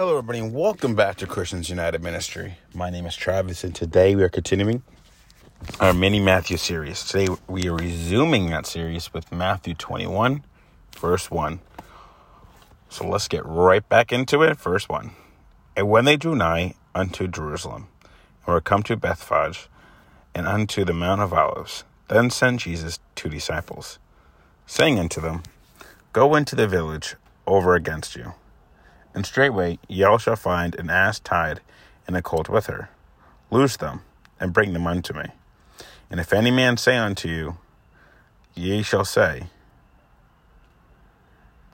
Hello, everybody, and welcome back to Christians United Ministry. My name is Travis, and today we are continuing our mini Matthew series. Today we are resuming that series with Matthew 21, verse 1. So let's get right back into it. Verse 1. And when they drew nigh unto Jerusalem, and were come to Bethphage, and unto the Mount of Olives, then sent Jesus two disciples, saying unto them, Go into the village over against you and straightway ye all shall find an ass tied and a colt with her. Loose them, and bring them unto me. And if any man say unto you, Ye shall say,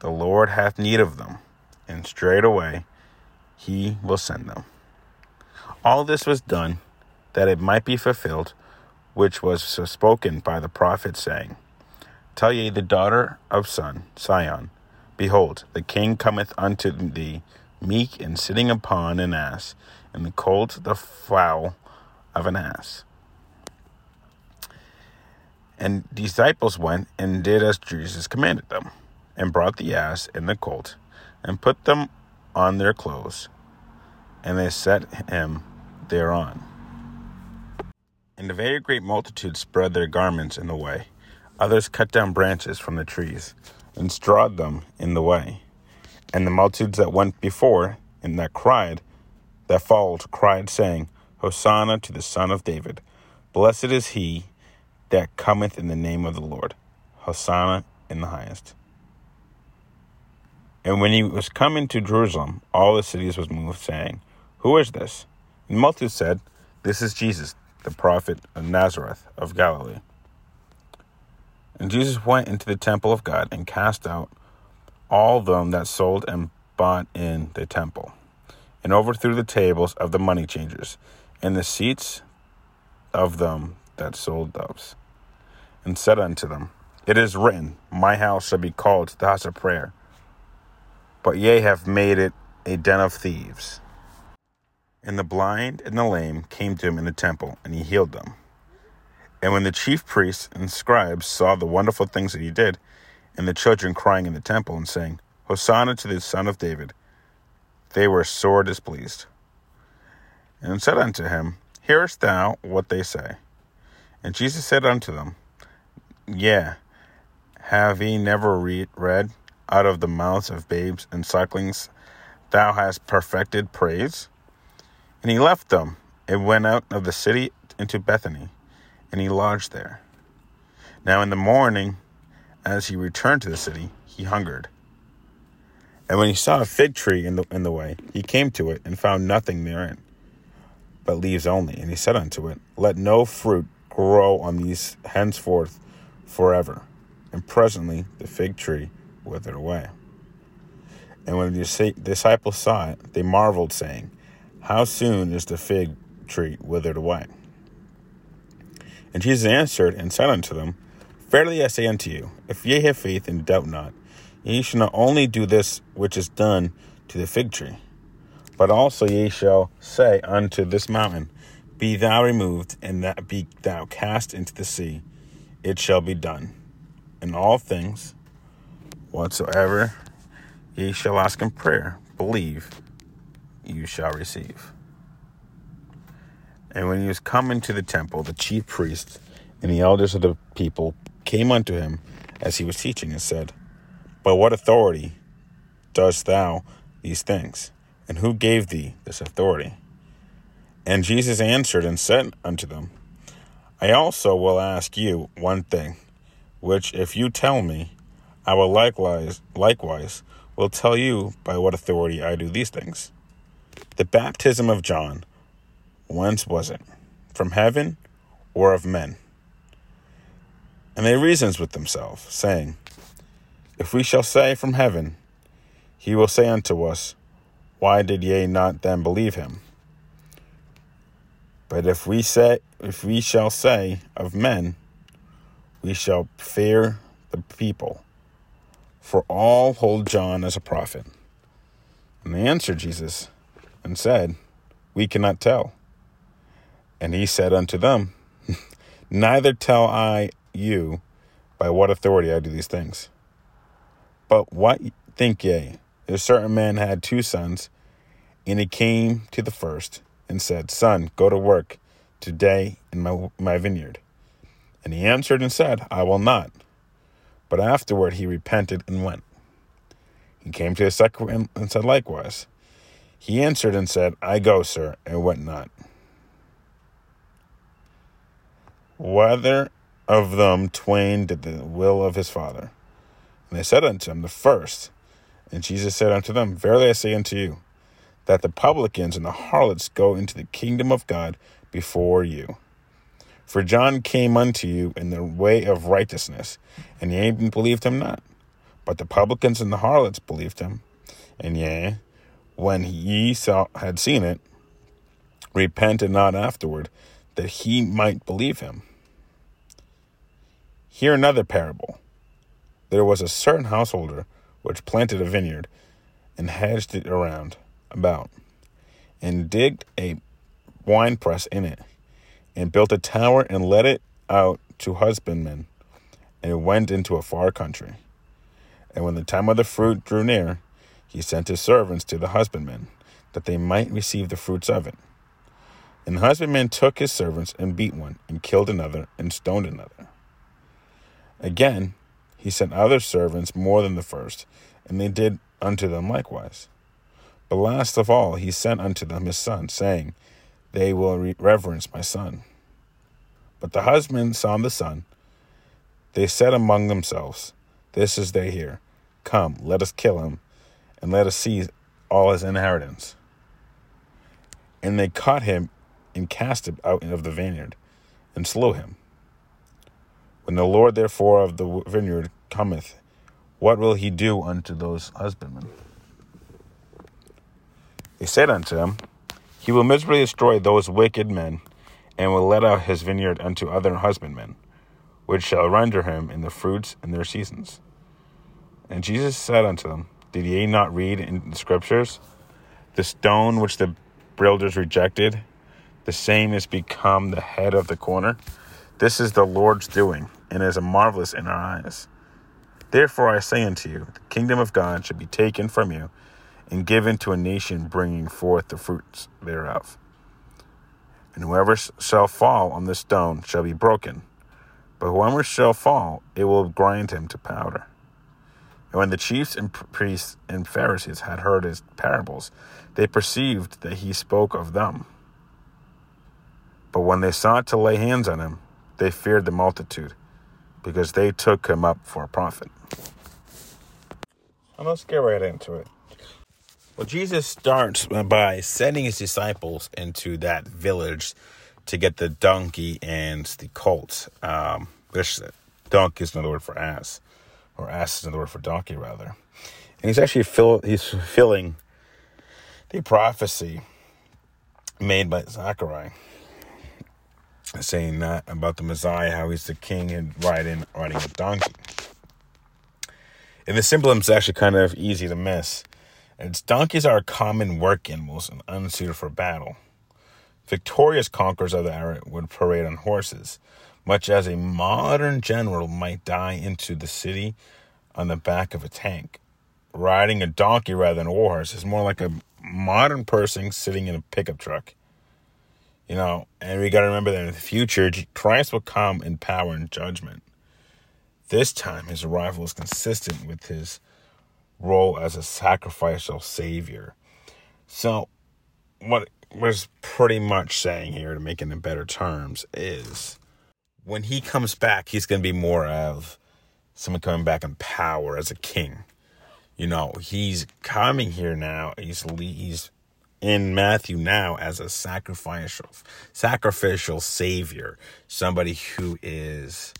The Lord hath need of them, and straightway he will send them. All this was done that it might be fulfilled, which was spoken by the prophet, saying, Tell ye the daughter of son, Sion, Behold, the king cometh unto thee, meek and sitting upon an ass, and the colt the foal of an ass. And disciples went and did as Jesus commanded them, and brought the ass and the colt, and put them on their clothes, and they set him thereon. And a very great multitude spread their garments in the way. Others cut down branches from the trees and strawed them in the way. And the multitudes that went before and that cried, that followed, cried, saying, Hosanna to the Son of David. Blessed is he that cometh in the name of the Lord. Hosanna in the highest. And when he was come into Jerusalem, all the cities was moved, saying, Who is this? And the multitude said, This is Jesus, the prophet of Nazareth of Galilee. And Jesus went into the temple of God and cast out all them that sold and bought in the temple, and overthrew the tables of the money changers, and the seats of them that sold doves, and said unto them, It is written, My house shall be called the house of prayer, but ye have made it a den of thieves. And the blind and the lame came to him in the temple, and he healed them. And when the chief priests and scribes saw the wonderful things that he did, and the children crying in the temple and saying, Hosanna to the Son of David, they were sore displeased. And said unto him, Hearest thou what they say? And Jesus said unto them, Yea, have ye never read, read out of the mouths of babes and sucklings, Thou hast perfected praise? And he left them and went out of the city into Bethany and he lodged there. Now in the morning, as he returned to the city, he hungered. And when he saw a fig tree in the, in the way, he came to it and found nothing therein, but leaves only. And he said unto it, Let no fruit grow on these henceforth forever. And presently the fig tree withered away. And when the disciples saw it, they marveled, saying, How soon is the fig tree withered away? And Jesus answered and said unto them, Verily I say unto you, if ye have faith and doubt not, ye shall not only do this which is done to the fig tree, but also ye shall say unto this mountain, Be thou removed, and that be thou cast into the sea. It shall be done. In all things, whatsoever ye shall ask in prayer, believe you shall receive. And when he was come into the temple, the chief priests and the elders of the people came unto him as he was teaching and said, By what authority dost thou these things? And who gave thee this authority? And Jesus answered and said unto them, I also will ask you one thing, which if you tell me, I will likewise likewise will tell you by what authority I do these things. The baptism of John Whence was it? From heaven or of men? And they reasons with themselves, saying, If we shall say from heaven, he will say unto us, Why did ye not then believe him? But if we say if we shall say of men, we shall fear the people, for all hold John as a prophet. And they answered Jesus and said, We cannot tell. And he said unto them, Neither tell I you by what authority I do these things. But what think ye? A certain man had two sons, And he came to the first and said, Son, go to work today in my, my vineyard. And he answered and said, I will not. But afterward he repented and went. He came to the second and said likewise. He answered and said, I go, sir, and went not. Whether of them twain did the will of his father? And they said unto him, The first. And Jesus said unto them, Verily I say unto you, that the publicans and the harlots go into the kingdom of God before you. For John came unto you in the way of righteousness, and ye believed him not. But the publicans and the harlots believed him. And ye, when ye saw, had seen it, repented not afterward, that he might believe him. Hear another parable. There was a certain householder which planted a vineyard and hedged it around about, and digged a winepress in it, and built a tower and let it out to husbandmen, and went into a far country. And when the time of the fruit drew near, he sent his servants to the husbandmen, that they might receive the fruits of it. And the husbandman took his servants and beat one, and killed another, and stoned another. Again, he sent other servants more than the first, and they did unto them likewise. But last of all, he sent unto them his son, saying, They will re- reverence my son. But the husband saw the son. They said among themselves, This is they here. Come, let us kill him, and let us seize all his inheritance. And they caught him and cast him out of the vineyard, and slew him. When the Lord therefore of the vineyard cometh, what will he do unto those husbandmen? They said unto him, He will miserably destroy those wicked men, and will let out his vineyard unto other husbandmen, which shall render him in the fruits in their seasons. And Jesus said unto them, Did ye not read in the scriptures, The stone which the builders rejected, the same has become the head of the corner? This is the Lord's doing, and is marvelous in our eyes. Therefore I say unto you, the kingdom of God shall be taken from you and given to a nation bringing forth the fruits thereof. And whoever shall fall on this stone shall be broken, but whoever shall fall, it will grind him to powder. And when the chiefs and priests and Pharisees had heard his parables, they perceived that he spoke of them. But when they sought to lay hands on him, they feared the multitude, because they took him up for a prophet. And let's get right into it. Well, Jesus starts by sending his disciples into that village to get the donkey and the colt. Um, this donkey is another word for ass, or ass is another word for donkey, rather. And he's actually fill, he's fulfilling the prophecy made by Zechariah, saying that about the Messiah, how he's the king and riding riding a donkey. And the symbolism is actually kind of easy to miss its donkeys are common work animals and unsuited for battle. Victorious conquerors of the era would parade on horses, much as a modern general might die into the city on the back of a tank. Riding a donkey rather than a war horse is more like a modern person sitting in a pickup truck. You know, and we got to remember that in the future, Christ will come in power and judgment. This time, his arrival is consistent with his role as a sacrificial savior. So, what was pretty much saying here, to make it in better terms, is when he comes back, he's going to be more of someone coming back in power as a king. You know, he's coming here now. He's he's in Matthew now as a sacrificial sacrificial savior, somebody who is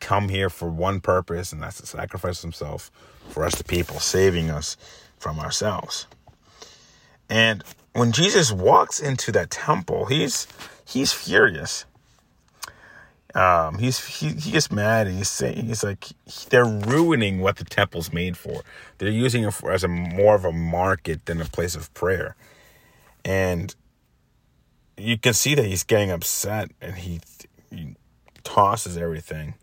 come here for one purpose, and that's to sacrifice himself for us, the people, saving us from ourselves. And when Jesus walks into that temple, he's he's furious. Um, he's he, he gets mad and he's saying he's like they're ruining what the temple's made for. They're using it for, as a more of a market than a place of prayer, and you can see that he's getting upset and he, he tosses everything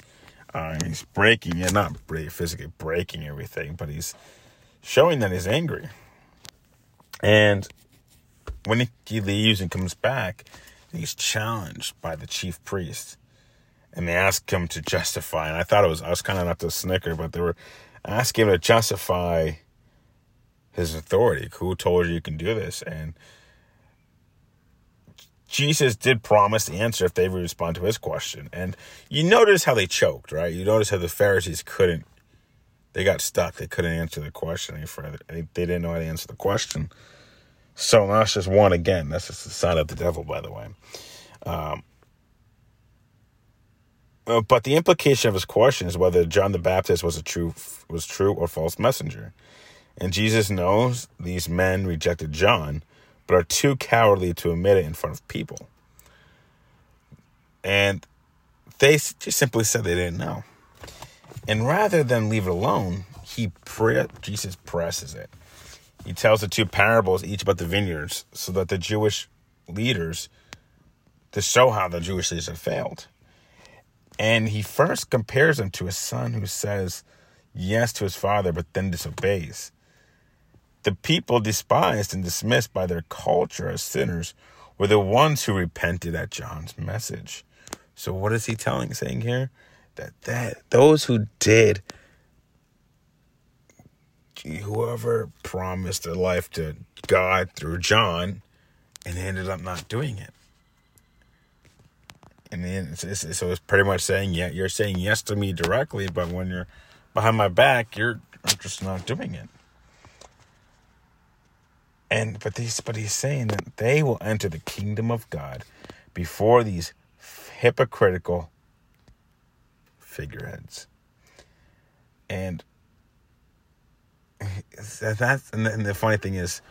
uh, he's breaking, yeah, not physically breaking everything, but he's showing that he's angry. And when he, he leaves and comes back, he's challenged by the chief priest. And they asked him to justify. And I thought it was, I was kind of not to snicker, but they were asking him to justify his authority. Who told you you can do this? And Jesus did promise to answer if they would respond to his question. And you notice how they choked, right? You notice how the Pharisees couldn't, they got stuck. They couldn't answer the question any further. They, they didn't know how to answer the question. So that's just one again. That's just the sign of the devil, by the way. Um, uh, but the implication of his question is whether John the Baptist was a true was true or false messenger. And Jesus knows these men rejected John, but are too cowardly to admit it in front of people. And they just simply said they didn't know. And rather than leave it alone, he pre- Jesus presses it. He tells the two parables each about the vineyards so that the Jewish leaders to show how the Jewish leaders have failed. And he first compares them to a son who says yes to his father but then disobeys. The people despised and dismissed by their culture as sinners were the ones who repented at John's message. So what is he telling saying here? That that those who did whoever promised their life to God through John and ended up not doing it. And then it's, it's, so it's pretty much saying, yeah, you're saying yes to me directly, but when you're behind my back, you're just not doing it. And but he's but he's saying that they will enter the kingdom of God before these hypocritical figureheads. And that's and the funny thing is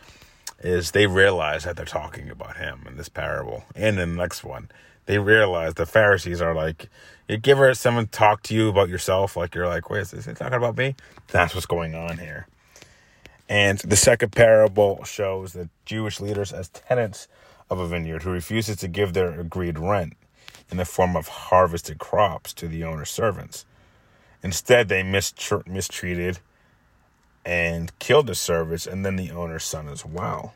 is they realize that they're talking about him in this parable and in the next one they realize the pharisees are like you give her someone talk to you about yourself like you're like wait is this talking about me? That's what's going on here. And the second parable shows the jewish leaders as tenants of a vineyard who refuses to give their agreed rent in the form of harvested crops to the owner's servants. Instead they mistreated and killed the servants and then the owner's son as well.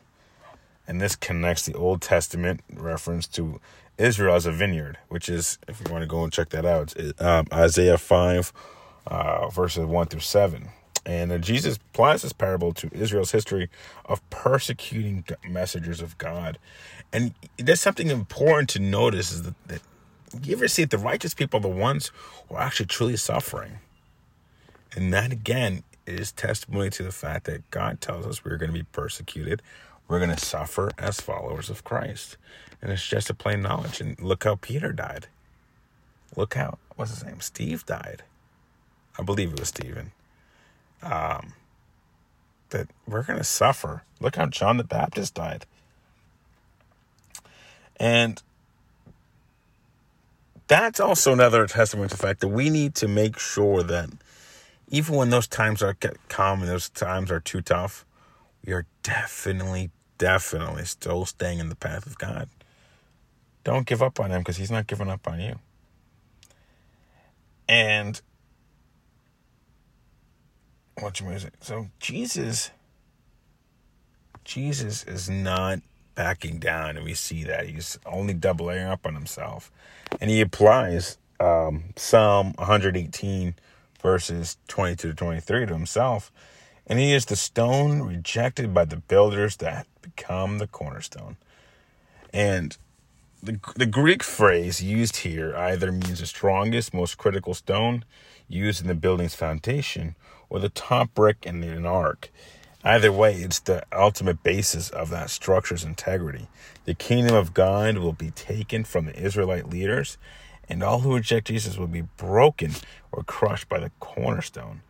And this connects the Old Testament reference to Israel as a vineyard, which is, if you want to go and check that out, um, Isaiah 5, uh, verses 1 through 7. And uh, Jesus applies this parable to Israel's history of persecuting messengers of God. And there's something important to notice is that, that you ever see that the righteous people are the ones who are actually truly suffering. And that again is testimony to the fact that God tells us we're going to be persecuted. We're going to suffer as followers of Christ. And it's just a plain knowledge. And look how Peter died. Look how, what's his name? Steve died. I believe it was Stephen. Um, that we're going to suffer. Look how John the Baptist died. And that's also another testament to the fact that we need to make sure that even when those times are calm and those times are too tough, we are definitely, definitely still staying in the path of God. Don't give up on Him because He's not giving up on you. And watch your music? So Jesus, Jesus is not backing down, and we see that he's only doubling up on himself, and he applies um, Psalm 118 verses 22 to 23 to himself. And he is the stone rejected by the builders that become the cornerstone. And the, the Greek phrase used here either means the strongest, most critical stone used in the building's foundation or the top brick in an ark. Either way, it's the ultimate basis of that structure's integrity. The kingdom of God will be taken from the Israelite leaders and all who reject Jesus will be broken or crushed by the cornerstone.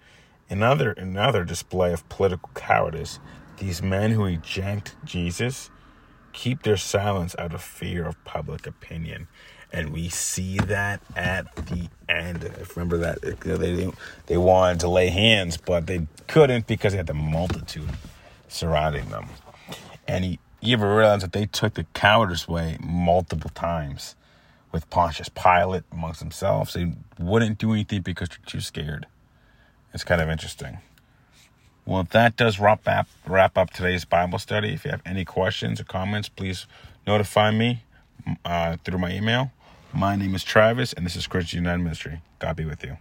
Another another display of political cowardice. These men who eject Jesus keep their silence out of fear of public opinion. And we see that at the end. If Remember that they they wanted to lay hands, but they couldn't because they had the multitude surrounding them. And he, you ever realize that they took the cowardice way multiple times? with Pontius Pilate amongst themselves. They wouldn't do anything because they're too scared. It's kind of interesting. Well, that does wrap up, wrap up today's Bible study. If you have any questions or comments, please notify me uh, through my email. My name is Travis, and this is Christian United Ministry. God be with you.